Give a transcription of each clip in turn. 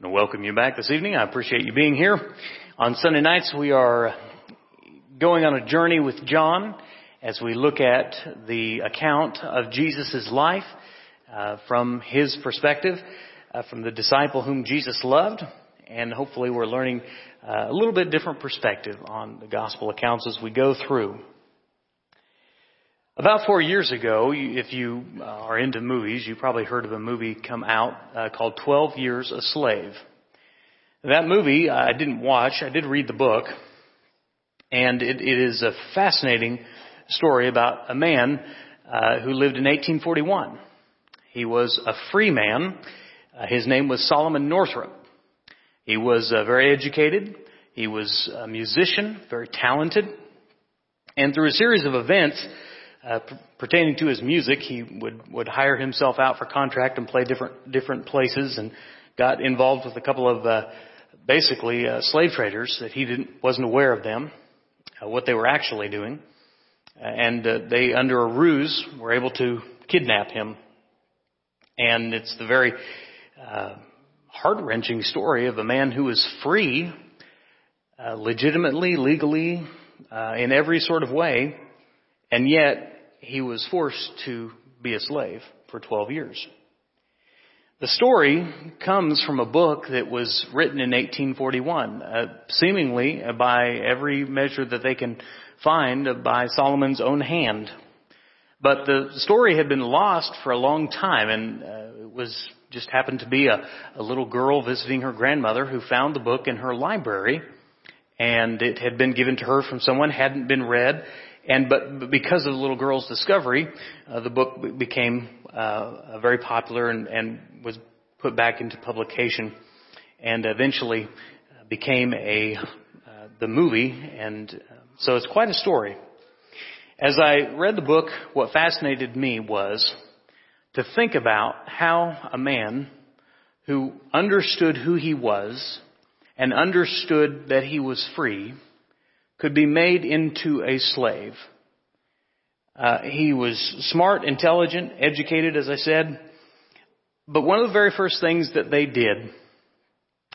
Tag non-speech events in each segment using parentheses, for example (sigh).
and welcome you back this evening. I appreciate you being here. On Sunday nights, we are going on a journey with John as we look at the account of Jesus' life uh, from his perspective, uh, from the disciple whom Jesus loved, and hopefully we're learning uh, a little bit different perspective on the gospel accounts as we go through. About four years ago, if you uh, are into movies, you probably heard of a movie come out uh, called 12 Years a Slave. That movie I didn't watch, I did read the book, and it, it is a fascinating story about a man uh, who lived in 1841. He was a free man. Uh, his name was Solomon Northup. He was uh, very educated. He was a musician, very talented. And through a series of events, uh, pertaining to his music, he would would hire himself out for contract and play different different places, and got involved with a couple of uh, basically uh, slave traders that he didn't wasn't aware of them, uh, what they were actually doing, and uh, they under a ruse were able to kidnap him, and it's the very uh, heart wrenching story of a man who was free, uh, legitimately, legally, uh, in every sort of way and yet, he was forced to be a slave for 12 years. The story comes from a book that was written in 1841, uh, seemingly by every measure that they can find by Solomon's own hand. But the story had been lost for a long time and uh, it was just happened to be a, a little girl visiting her grandmother who found the book in her library and it had been given to her from someone, hadn't been read, and but because of the little girl's discovery, uh, the book became uh, very popular and, and was put back into publication, and eventually uh, became a uh, the movie. And uh, so it's quite a story. As I read the book, what fascinated me was to think about how a man who understood who he was and understood that he was free could be made into a slave. Uh, he was smart, intelligent, educated, as I said. But one of the very first things that they did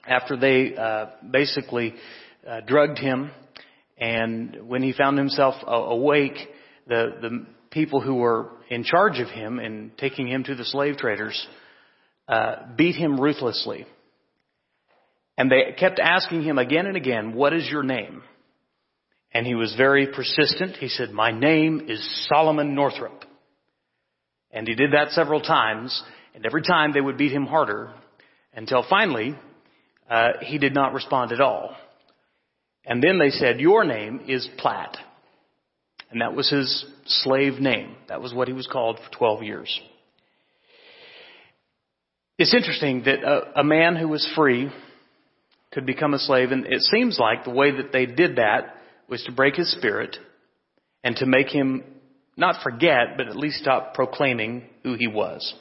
after they uh, basically uh, drugged him, and when he found himself awake, the the people who were in charge of him and taking him to the slave traders uh, beat him ruthlessly. And they kept asking him again and again, "What is your name?" And he was very persistent. He said, My name is Solomon Northup. And he did that several times, and every time they would beat him harder until finally uh, he did not respond at all. And then they said, Your name is Platt. And that was his slave name. That was what he was called for 12 years. It's interesting that a, a man who was free could become a slave, and it seems like the way that they did that was to break his spirit and to make him not forget, but at least stop proclaiming who he was.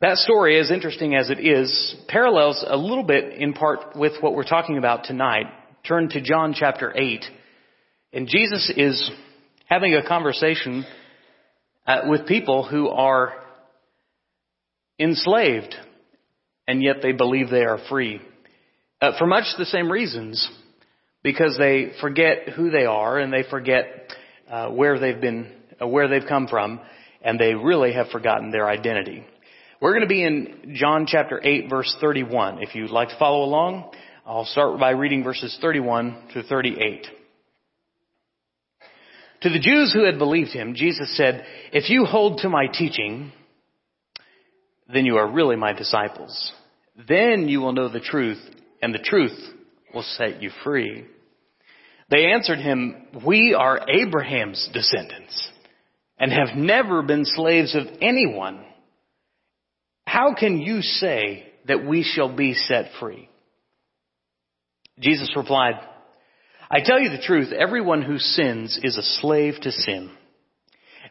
That story, as interesting as it is, parallels a little bit in part with what we're talking about tonight. Turn to John chapter 8. And Jesus is having a conversation uh, with people who are enslaved, and yet they believe they are free. Uh, for much the same reasons because they forget who they are and they forget uh, where they've been, uh, where they've come from, and they really have forgotten their identity. We're going to be in John chapter 8 verse 31. If you'd like to follow along, I'll start by reading verses 31 to 38. To the Jews who had believed him, Jesus said, if you hold to my teaching, then you are really my disciples. Then you will know the truth, and the truth will set you free. They answered him, We are Abraham's descendants and have never been slaves of anyone. How can you say that we shall be set free? Jesus replied, I tell you the truth, everyone who sins is a slave to sin.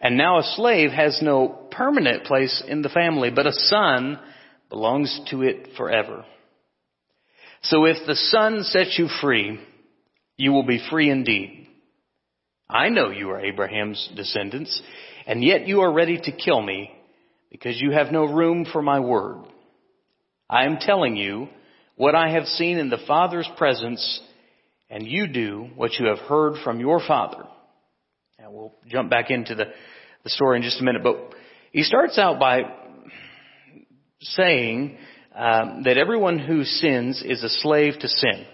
And now a slave has no permanent place in the family, but a son belongs to it forever. So if the Son sets you free, you will be free indeed. I know you are Abraham's descendants, and yet you are ready to kill me because you have no room for my word. I am telling you what I have seen in the Father's presence, and you do what you have heard from your Father. Now we'll jump back into the, the story in just a minute, but he starts out by saying um, that everyone who sins is a slave to sin.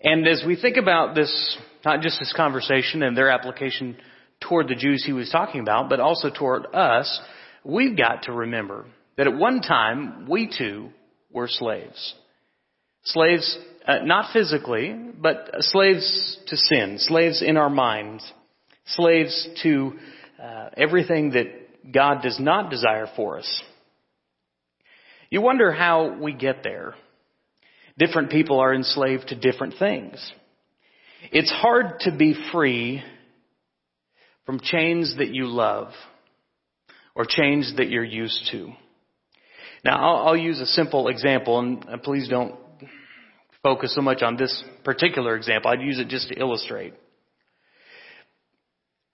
And as we think about this, not just this conversation and their application toward the Jews he was talking about, but also toward us, we've got to remember that at one time we too were slaves. Slaves, uh, not physically, but slaves to sin, slaves in our minds, slaves to uh, everything that God does not desire for us. You wonder how we get there. Different people are enslaved to different things. It's hard to be free from chains that you love or chains that you're used to. Now, I'll, I'll use a simple example, and please don't focus so much on this particular example. I'd use it just to illustrate.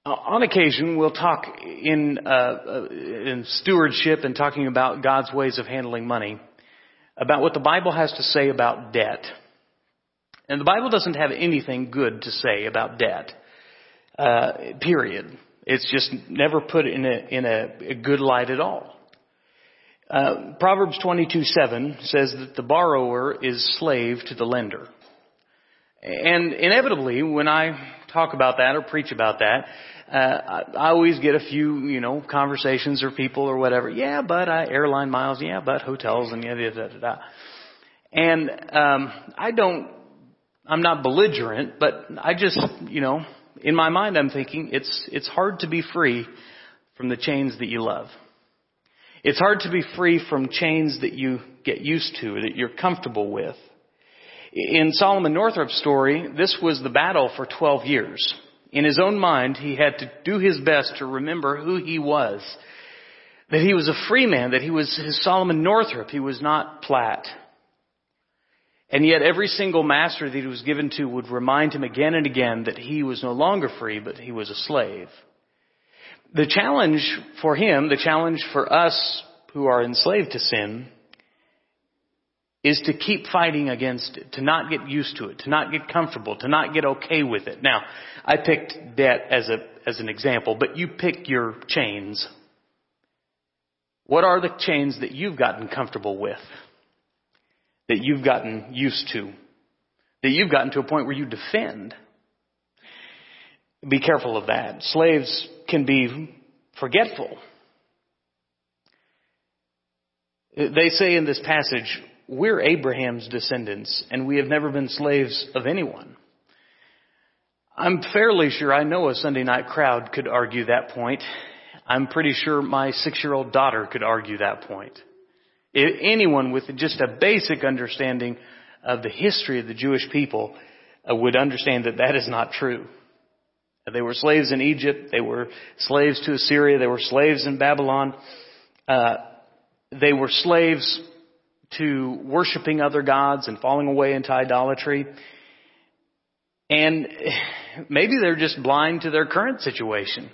Uh, on occasion, we'll talk in, uh, uh, in stewardship and talking about God's ways of handling money about what the Bible has to say about debt. And the Bible doesn't have anything good to say about debt. Uh, period. It's just never put in a in a, good light at all. Uh, Proverbs 22:7 says that the borrower is slave to the lender. And inevitably, when I talk about that or preach about that, uh, I, always get a few, you know, conversations or people or whatever. Yeah, but I, airline miles. Yeah, but hotels and yeah, da, da, da. And um, I don't. I'm not belligerent, but I just, you know, in my mind, I'm thinking it's it's hard to be free from the chains that you love. It's hard to be free from chains that you get used to, that you're comfortable with. In Solomon Northup's story, this was the battle for 12 years. In his own mind, he had to do his best to remember who he was. That he was a free man, that he was his Solomon Northup, he was not Platt. And yet every single master that he was given to would remind him again and again that he was no longer free, but he was a slave. The challenge for him, the challenge for us who are enslaved to sin, is to keep fighting against it, to not get used to it, to not get comfortable, to not get okay with it. Now, I picked debt as a, as an example, but you pick your chains. What are the chains that you've gotten comfortable with? That you've gotten used to? That you've gotten to a point where you defend? Be careful of that. Slaves can be forgetful. They say in this passage, we're Abraham's descendants and we have never been slaves of anyone. I'm fairly sure I know a Sunday night crowd could argue that point. I'm pretty sure my six year old daughter could argue that point. If anyone with just a basic understanding of the history of the Jewish people uh, would understand that that is not true. They were slaves in Egypt. They were slaves to Assyria. They were slaves in Babylon. Uh, they were slaves to worshiping other gods and falling away into idolatry. And maybe they're just blind to their current situation,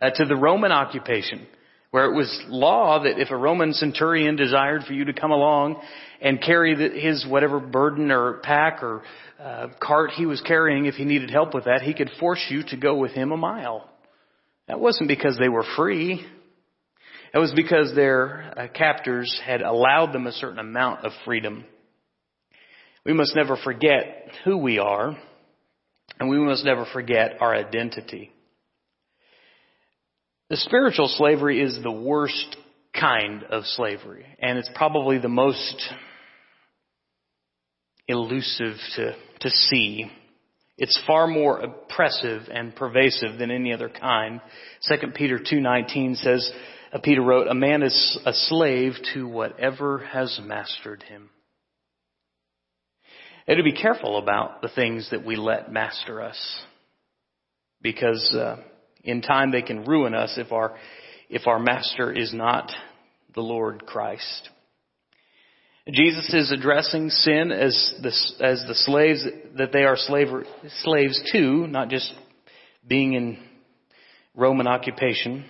uh, to the Roman occupation, where it was law that if a Roman centurion desired for you to come along and carry the, his whatever burden or pack or uh, cart he was carrying, if he needed help with that, he could force you to go with him a mile. That wasn't because they were free. It was because their uh, captors had allowed them a certain amount of freedom. We must never forget who we are, and we must never forget our identity. The spiritual slavery is the worst kind of slavery, and it's probably the most elusive to, to see. It's far more oppressive and pervasive than any other kind. 2 Peter 2:19 says, Peter wrote, A man is a slave to whatever has mastered him. And to be careful about the things that we let master us. Because uh, in time they can ruin us if our, if our master is not the Lord Christ. Jesus is addressing sin as the, as the slaves that they are slaver, slaves to, not just being in Roman occupation.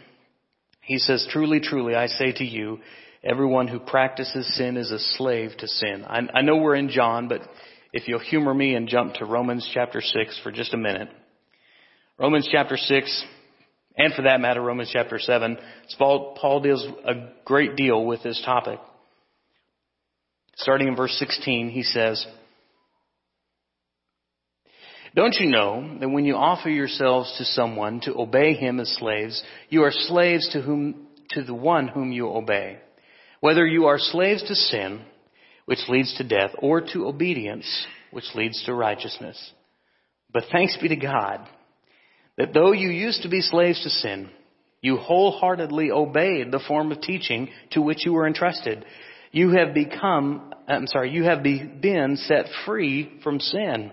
He says, truly, truly, I say to you, everyone who practices sin is a slave to sin. I, I know we're in John, but if you'll humor me and jump to Romans chapter 6 for just a minute. Romans chapter 6, and for that matter, Romans chapter 7, Paul, Paul deals a great deal with this topic. Starting in verse 16, he says, Don't you know that when you offer yourselves to someone to obey him as slaves, you are slaves to whom, to the one whom you obey? Whether you are slaves to sin, which leads to death, or to obedience, which leads to righteousness. But thanks be to God that though you used to be slaves to sin, you wholeheartedly obeyed the form of teaching to which you were entrusted. You have become, I'm sorry, you have been set free from sin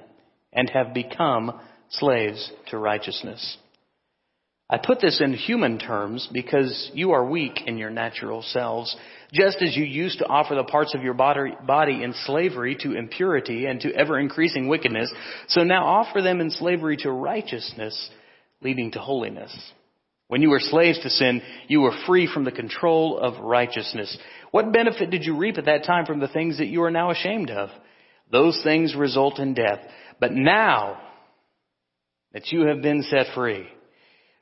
and have become slaves to righteousness. I put this in human terms because you are weak in your natural selves, just as you used to offer the parts of your body in slavery to impurity and to ever increasing wickedness, so now offer them in slavery to righteousness, leading to holiness. When you were slaves to sin, you were free from the control of righteousness. What benefit did you reap at that time from the things that you are now ashamed of? Those things result in death. But now that you have been set free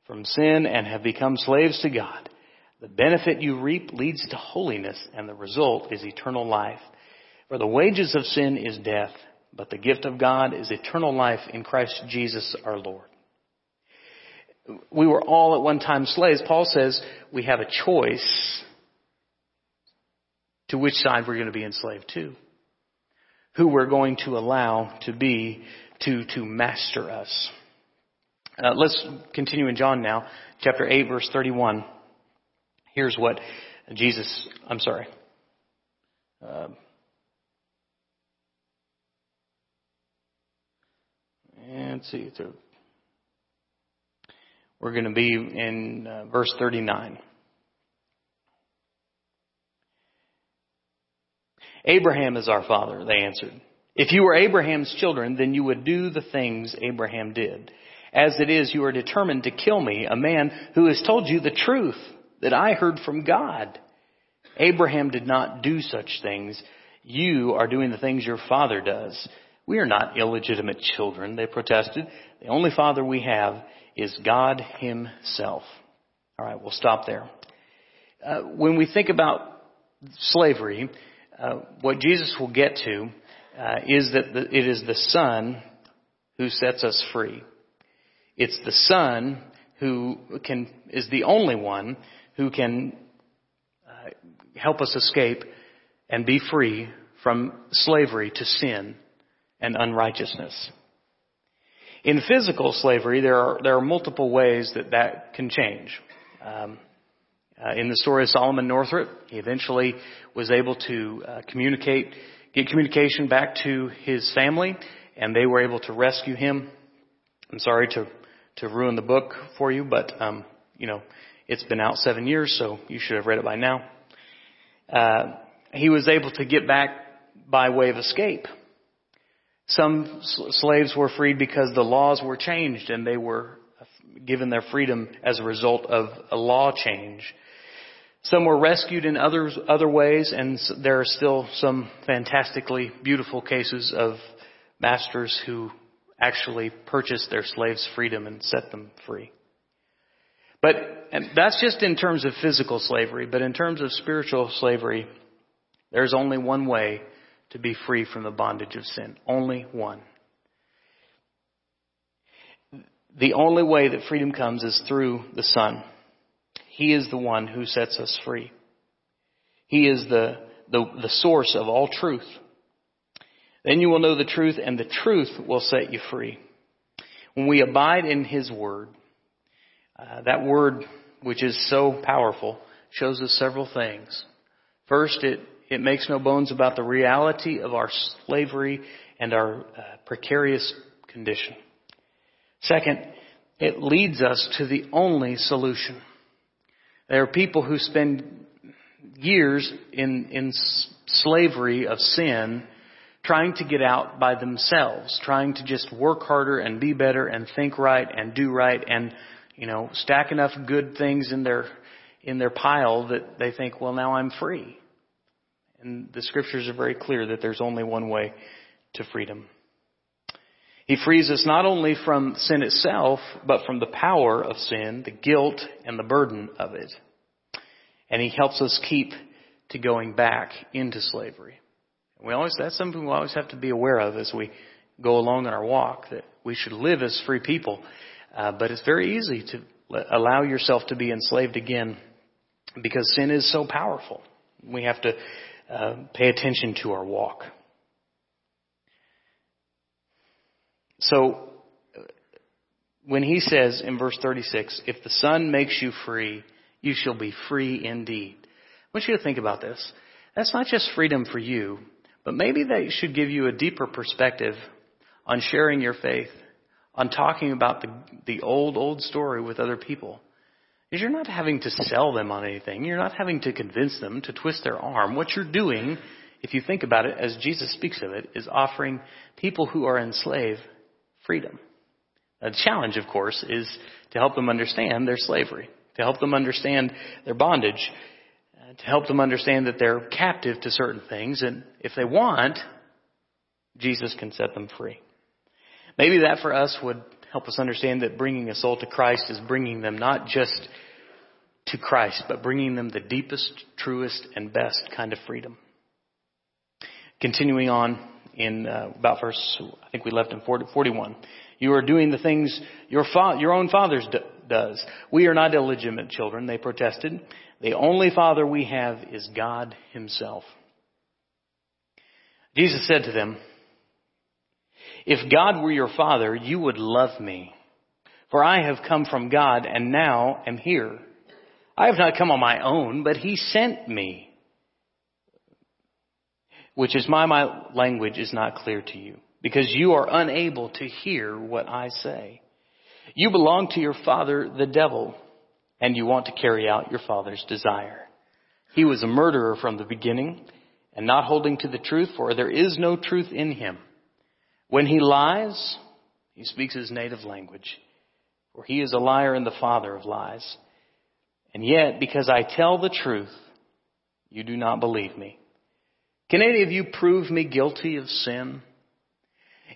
from sin and have become slaves to God, the benefit you reap leads to holiness and the result is eternal life. For the wages of sin is death, but the gift of God is eternal life in Christ Jesus our Lord we were all at one time slaves. Paul says we have a choice to which side we're going to be enslaved to. Who we're going to allow to be, to, to master us. Uh, let's continue in John now, chapter 8, verse 31. Here's what Jesus, I'm sorry. Uh, and see, we're going to be in uh, verse 39. Abraham is our father, they answered. If you were Abraham's children, then you would do the things Abraham did. As it is, you are determined to kill me, a man who has told you the truth that I heard from God. Abraham did not do such things. You are doing the things your father does. We are not illegitimate children, they protested. The only father we have is God Himself. All right, we'll stop there. Uh, when we think about slavery, uh, what Jesus will get to uh, is that the, it is the Son who sets us free. It's the Son who can is the only one who can uh, help us escape and be free from slavery to sin and unrighteousness. In physical slavery, there are, there are multiple ways that that can change. Um, uh, in the story of Solomon Northup, he eventually was able to uh, communicate, get communication back to his family, and they were able to rescue him. I'm sorry to to ruin the book for you, but um, you know it's been out seven years, so you should have read it by now. Uh, he was able to get back by way of escape. Some slaves were freed because the laws were changed and they were given their freedom as a result of a law change. Some were rescued in others, other ways, and there are still some fantastically beautiful cases of masters who actually purchased their slaves' freedom and set them free. But that's just in terms of physical slavery, but in terms of spiritual slavery, there's only one way to be free from the bondage of sin. Only one. The only way that freedom comes is through the Son. He is the one who sets us free. He is the, the, the source of all truth. Then you will know the truth, and the truth will set you free. When we abide in His Word, uh, that Word, which is so powerful, shows us several things. First, it it makes no bones about the reality of our slavery and our uh, precarious condition. Second, it leads us to the only solution. There are people who spend years in, in slavery of sin trying to get out by themselves, trying to just work harder and be better and think right and do right and, you know, stack enough good things in their, in their pile that they think, well, now I'm free. And the scriptures are very clear that there's only one way to freedom. He frees us not only from sin itself, but from the power of sin, the guilt and the burden of it. And he helps us keep to going back into slavery. We always, that's something we always have to be aware of as we go along in our walk, that we should live as free people. Uh, but it's very easy to allow yourself to be enslaved again because sin is so powerful. We have to uh, pay attention to our walk. So, uh, when he says in verse 36, if the Son makes you free, you shall be free indeed. I want you to think about this. That's not just freedom for you, but maybe that should give you a deeper perspective on sharing your faith, on talking about the, the old, old story with other people. Is you're not having to sell them on anything. You're not having to convince them to twist their arm. What you're doing, if you think about it, as Jesus speaks of it, is offering people who are enslaved freedom. The challenge, of course, is to help them understand their slavery, to help them understand their bondage, uh, to help them understand that they're captive to certain things, and if they want, Jesus can set them free. Maybe that for us would help us understand that bringing a soul to Christ is bringing them not just to Christ, but bringing them the deepest, truest, and best kind of freedom. Continuing on, in uh, about verse, I think we left in 40, 41. You are doing the things your, fa- your own father's do- does. We are not illegitimate children, they protested. The only father we have is God himself. Jesus said to them, If God were your father, you would love me. For I have come from God and now am here. I have not come on my own, but he sent me which is my, my language is not clear to you, because you are unable to hear what I say. You belong to your father, the devil, and you want to carry out your father's desire. He was a murderer from the beginning, and not holding to the truth, for there is no truth in him. When he lies, he speaks his native language, for he is a liar and the father of lies. And yet, because I tell the truth, you do not believe me. Can any of you prove me guilty of sin?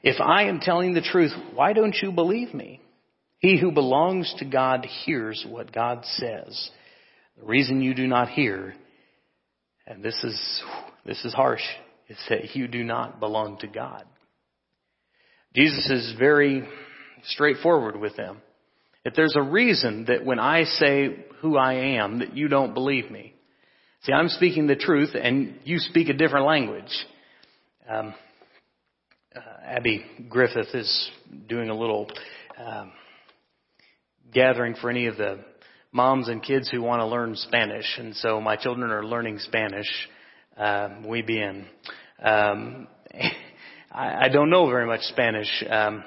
If I am telling the truth, why don't you believe me? He who belongs to God hears what God says. The reason you do not hear, and this is, this is harsh, is that you do not belong to God. Jesus is very straightforward with them. If there's a reason that when I say who I am, that you don't believe me, See, I'm speaking the truth and you speak a different language. Um, uh, Abby Griffith is doing a little um, gathering for any of the moms and kids who want to learn Spanish, and so my children are learning Spanish. Uh, muy bien. Um, (laughs) I, I don't know very much Spanish, um,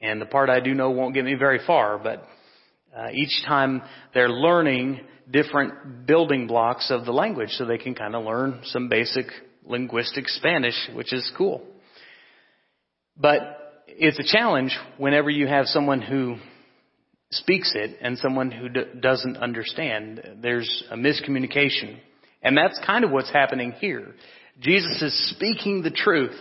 and the part I do know won't get me very far. But uh, each time they're learning different building blocks of the language so they can kind of learn some basic linguistic Spanish, which is cool. But it's a challenge whenever you have someone who speaks it and someone who d- doesn't understand. There's a miscommunication. And that's kind of what's happening here. Jesus is speaking the truth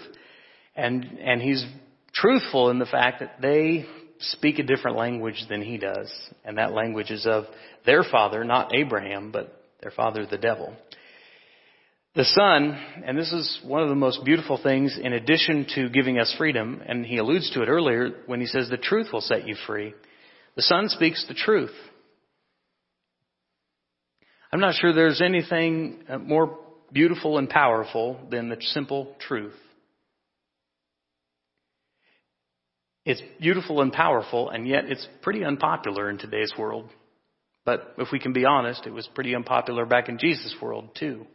and, and he's truthful in the fact that they speak a different language than he does. And that language is of their father, not Abraham, but their father, the devil. The Son, and this is one of the most beautiful things in addition to giving us freedom, and he alludes to it earlier when he says the truth will set you free. The Son speaks the truth. I'm not sure there's anything uh, more beautiful and powerful than the simple truth. It's beautiful and powerful, and yet it's pretty unpopular in today's world. But if we can be honest, it was pretty unpopular back in Jesus' world too.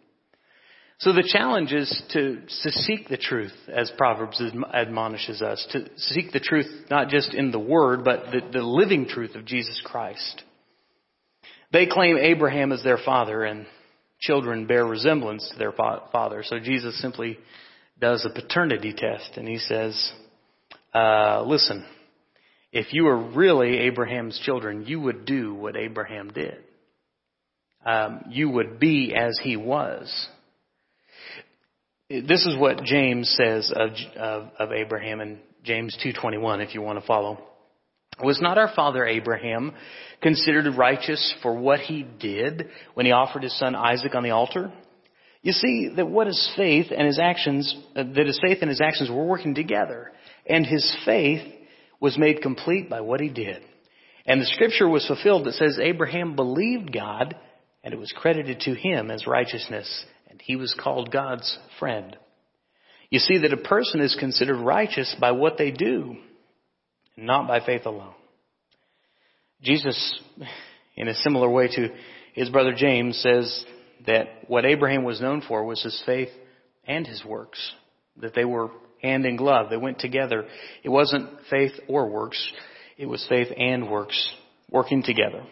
So the challenge is to, to seek the truth, as Proverbs admonishes us, to seek the truth not just in the Word, but the, the living truth of Jesus Christ. They claim Abraham as their father, and children bear resemblance to their father. So Jesus simply does a paternity test, and he says, uh, listen, if you were really Abraham's children, you would do what Abraham did. um, you would be as he was. This is what James says of, of, of Abraham in James 2.21 if you want to follow. Was not our father Abraham considered righteous for what he did when he offered his son Isaac on the altar? You see that what is faith and his actions, uh, that his faith and his actions were working together. And his faith was made complete by what he did. And the scripture was fulfilled that says Abraham believed God and it was credited to him as righteousness and he was called God's friend. You see that a person is considered righteous by what they do, not by faith alone. Jesus, in a similar way to his brother James, says that what Abraham was known for was his faith and his works, that they were hand in glove. They went together. It wasn't faith or works. It was faith and works working together.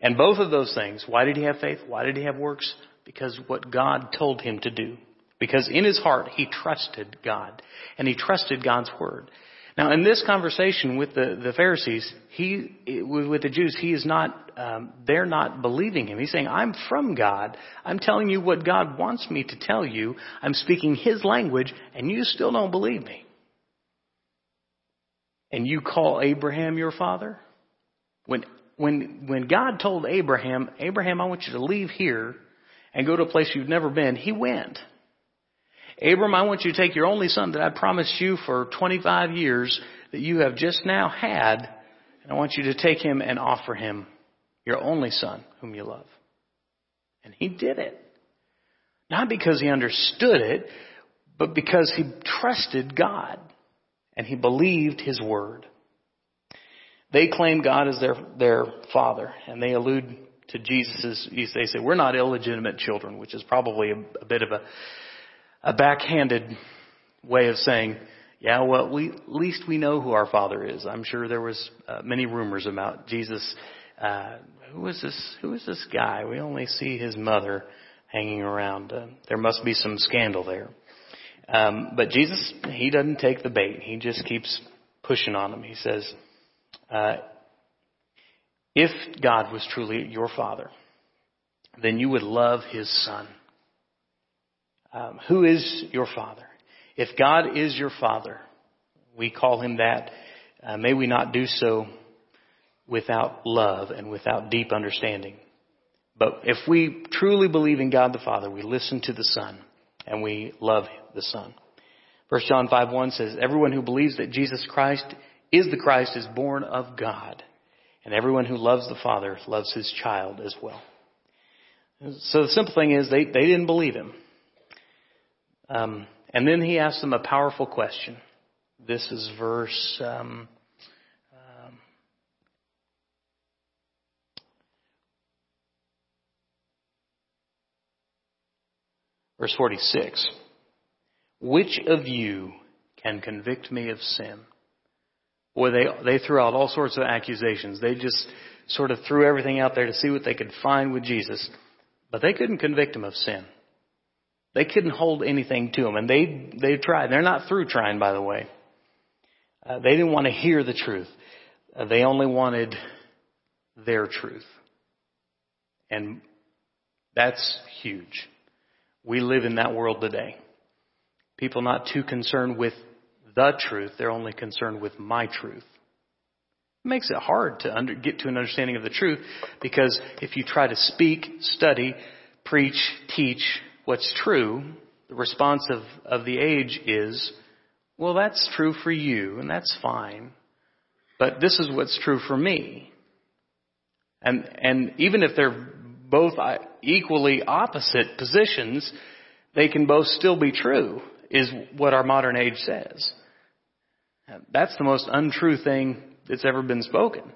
And both of those things, why did he have faith? Why did he have works? Because what God told him to do. Because in his heart, he trusted God. And he trusted God's word. Now, in this conversation with the, the Pharisees, he, with the Jews, he is not, um, they're not believing him. He's saying, I'm from God. I'm telling you what God wants me to tell you. I'm speaking his language, and you still don't believe me. And you call Abraham your father? When, when, when God told Abraham, Abraham, I want you to leave here and go to a place you've never been, he went. Abram, I want you to take your only son that I promised you for 25 years that you have just now had, and I want you to take him and offer him your only son whom you love. And he did it. Not because he understood it, but because he trusted God and he believed his word. They claim God as their, their father and they allude to Jesus' they say, we're not illegitimate children, which is probably a, a bit of a, a backhanded way of saying, yeah, well, we, at least we know who our father is. I'm sure there was uh, many rumors about Jesus. Uh, who is this? Who is this guy? We only see his mother hanging around. Uh, there must be some scandal there. Um, but Jesus, he doesn't take the bait. He just keeps pushing on them. He says, uh, "If God was truly your father, then you would love His Son." Um, who is your father? If God is your father, we call him that. Uh, may we not do so without love and without deep understanding. But if we truly believe in God the Father, we listen to the Son and we love the Son. 1 John 5 1 says, Everyone who believes that Jesus Christ is the Christ is born of God. And everyone who loves the Father loves his child as well. So the simple thing is they, they didn't believe him. Um, and then he asks them a powerful question. This is verse. Um, um, verse 46. Which of you can convict me of sin? Boy, they, they threw out all sorts of accusations. They just sort of threw everything out there to see what they could find with Jesus. But they couldn't convict him of sin. They couldn't hold anything to them, and they they tried. They're not through trying, by the way. Uh, they didn't want to hear the truth. Uh, they only wanted their truth, and that's huge. We live in that world today. People not too concerned with the truth; they're only concerned with my truth. Makes it hard to under, get to an understanding of the truth because if you try to speak, study, preach, teach what's true, the response of, of the age is, well, that's true for you, and that's fine. But this is what's true for me. And, and even if they're both uh, equally opposite positions, they can both still be true, is what our modern age says. That's the most untrue thing that's ever been spoken.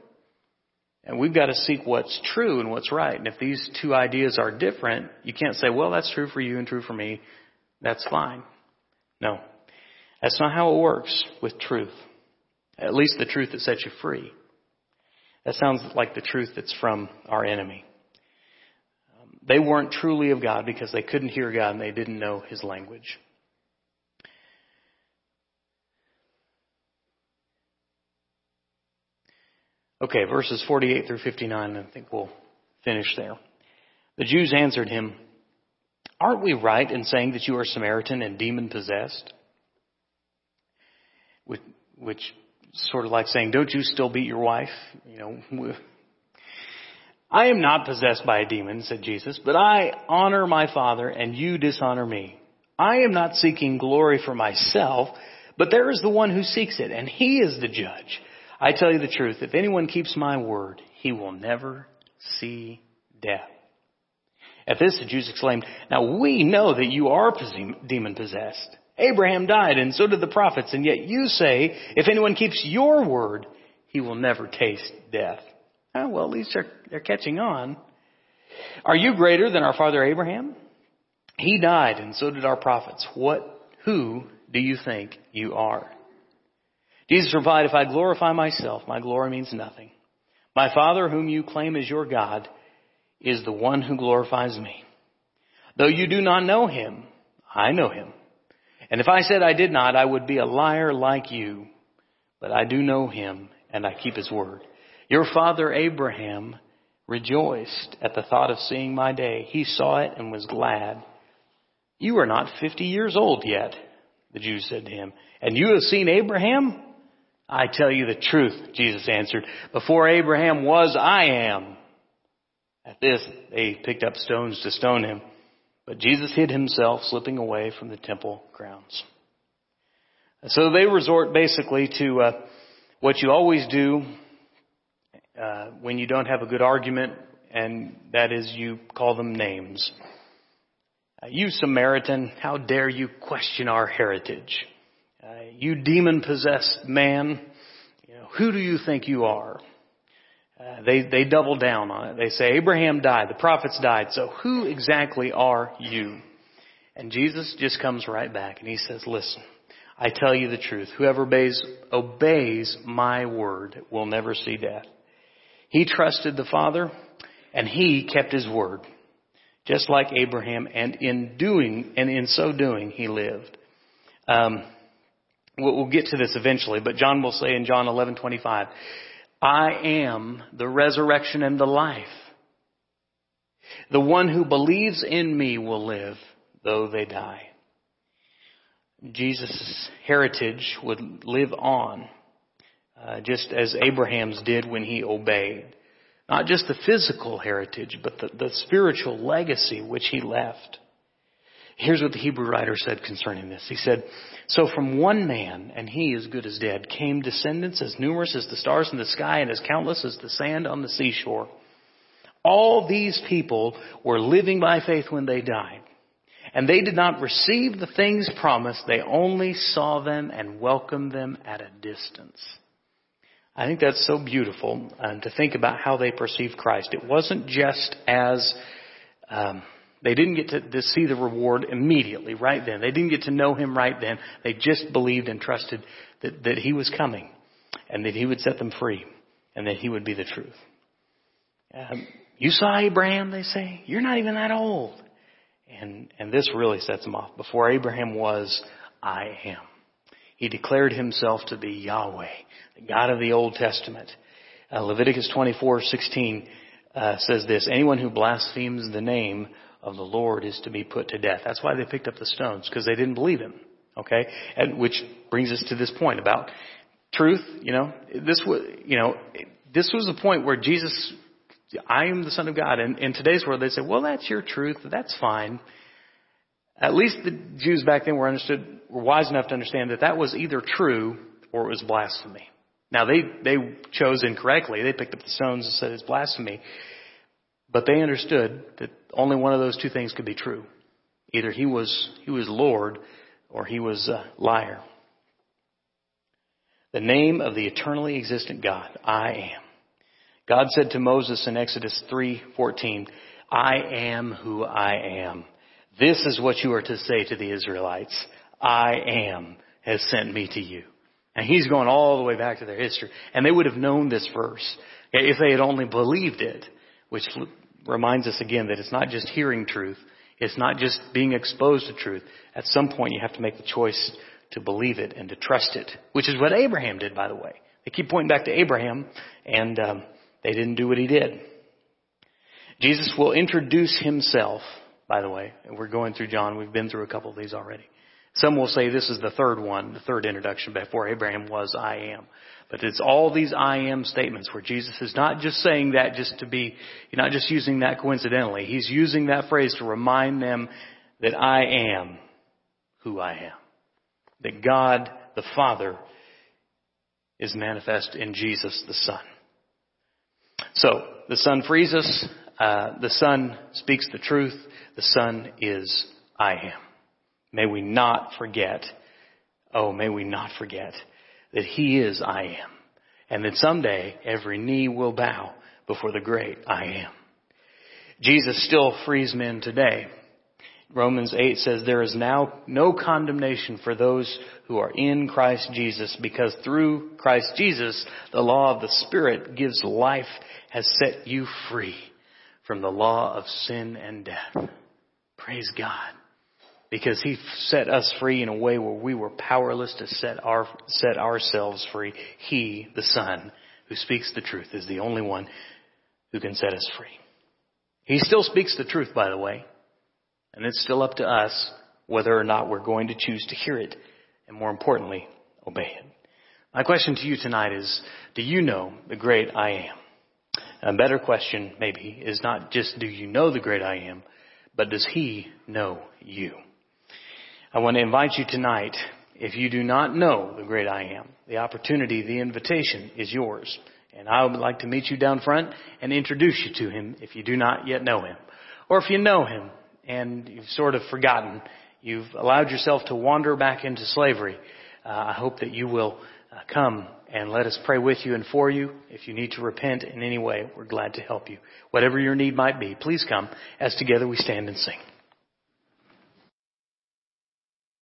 And we've got to seek what's true and what's right. And if these two ideas are different, you can't say, well, that's true for you and true for me. That's fine. No. That's not how it works with truth. At least the truth that sets you free. That sounds like the truth that's from our enemy. They weren't truly of God because they couldn't hear God and they didn't know His language. Okay, verses 48 through 59, I think we'll finish there. The Jews answered him, Aren't we right in saying that you are Samaritan and demon possessed? Which, which sort of like saying, Don't you still beat your wife? You know, I am not possessed by a demon, said Jesus, but I honor my Father and you dishonor me. I am not seeking glory for myself, but there is the one who seeks it, and he is the judge. I tell you the truth, if anyone keeps my word, he will never see death. At this, the Jews exclaimed, Now we know that you are demon possessed. Abraham died, and so did the prophets, and yet you say, if anyone keeps your word, he will never taste death. Oh, well, at least they're, they're catching on. Are you greater than our father Abraham? He died, and so did our prophets. What, who do you think you are? Jesus replied, If I glorify myself, my glory means nothing. My Father, whom you claim as your God, is the one who glorifies me. Though you do not know him, I know him. And if I said I did not, I would be a liar like you. But I do know him, and I keep his word. Your father Abraham rejoiced at the thought of seeing my day. He saw it and was glad. You are not fifty years old yet, the Jews said to him, and you have seen Abraham? I tell you the truth, Jesus answered. Before Abraham was, I am. At this, they picked up stones to stone him, but Jesus hid himself, slipping away from the temple grounds. So they resort basically to uh, what you always do uh, when you don't have a good argument, and that is you call them names. Uh, you Samaritan, how dare you question our heritage? You demon possessed man, you know, who do you think you are? Uh, they, they double down on it. They say, Abraham died, the prophets died, so who exactly are you? And Jesus just comes right back and he says, listen, I tell you the truth. Whoever obeys, obeys my word will never see death. He trusted the Father and he kept his word, just like Abraham, and in doing, and in so doing, he lived. Um, we'll get to this eventually, but John will say in John 11:25, "I am the resurrection and the life. The one who believes in me will live, though they die." Jesus' heritage would live on uh, just as Abraham's did when he obeyed. Not just the physical heritage, but the, the spiritual legacy which he left. Here's what the Hebrew writer said concerning this. He said, So from one man, and he as good as dead, came descendants as numerous as the stars in the sky and as countless as the sand on the seashore. All these people were living by faith when they died. And they did not receive the things promised, they only saw them and welcomed them at a distance. I think that's so beautiful uh, to think about how they perceived Christ. It wasn't just as um, they didn't get to, to see the reward immediately, right then. They didn't get to know Him right then. They just believed and trusted that, that He was coming, and that He would set them free, and that He would be the truth. Um, you saw Abraham, they say. You're not even that old, and and this really sets them off. Before Abraham was, I am. He declared himself to be Yahweh, the God of the Old Testament. Uh, Leviticus 24:16 uh, says this: Anyone who blasphemes the name of the Lord is to be put to death. That's why they picked up the stones because they didn't believe him. Okay, and which brings us to this point about truth. You know, this was you know this was the point where Jesus, I am the Son of God. And in today's world, they say, well, that's your truth. That's fine. At least the Jews back then were understood, were wise enough to understand that that was either true or it was blasphemy. Now they, they chose incorrectly. They picked up the stones and said it's blasphemy. But they understood that only one of those two things could be true. Either he was, he was Lord or he was a liar. The name of the eternally existent God, I am. God said to Moses in Exodus 3:14, I am who I am. This is what you are to say to the Israelites. I am has sent me to you. And he's going all the way back to their history. And they would have known this verse if they had only believed it, which reminds us again that it's not just hearing truth. It's not just being exposed to truth. At some point you have to make the choice to believe it and to trust it, which is what Abraham did, by the way. They keep pointing back to Abraham and um, they didn't do what he did. Jesus will introduce himself, by the way. We're going through John. We've been through a couple of these already. Some will say this is the third one, the third introduction. Before Abraham was, I am. But it's all these I am statements where Jesus is not just saying that just to be, he's not just using that coincidentally. He's using that phrase to remind them that I am who I am. That God, the Father, is manifest in Jesus, the Son. So, the Son frees us. Uh, the Son speaks the truth. The Son is I am. May we not forget, oh, may we not forget that He is I am. And that someday every knee will bow before the great I am. Jesus still frees men today. Romans 8 says there is now no condemnation for those who are in Christ Jesus because through Christ Jesus the law of the Spirit gives life has set you free from the law of sin and death. Praise God because he set us free in a way where we were powerless to set our set ourselves free. He, the Son, who speaks the truth, is the only one who can set us free. He still speaks the truth, by the way, and it's still up to us whether or not we're going to choose to hear it, and more importantly, obey it. My question to you tonight is, do you know the great I am? A better question, maybe, is not just do you know the great I am, but does he know you? I want to invite you tonight, if you do not know the great I am, the opportunity, the invitation is yours. And I would like to meet you down front and introduce you to him if you do not yet know him. Or if you know him and you've sort of forgotten, you've allowed yourself to wander back into slavery, uh, I hope that you will uh, come and let us pray with you and for you. If you need to repent in any way, we're glad to help you. Whatever your need might be, please come as together we stand and sing.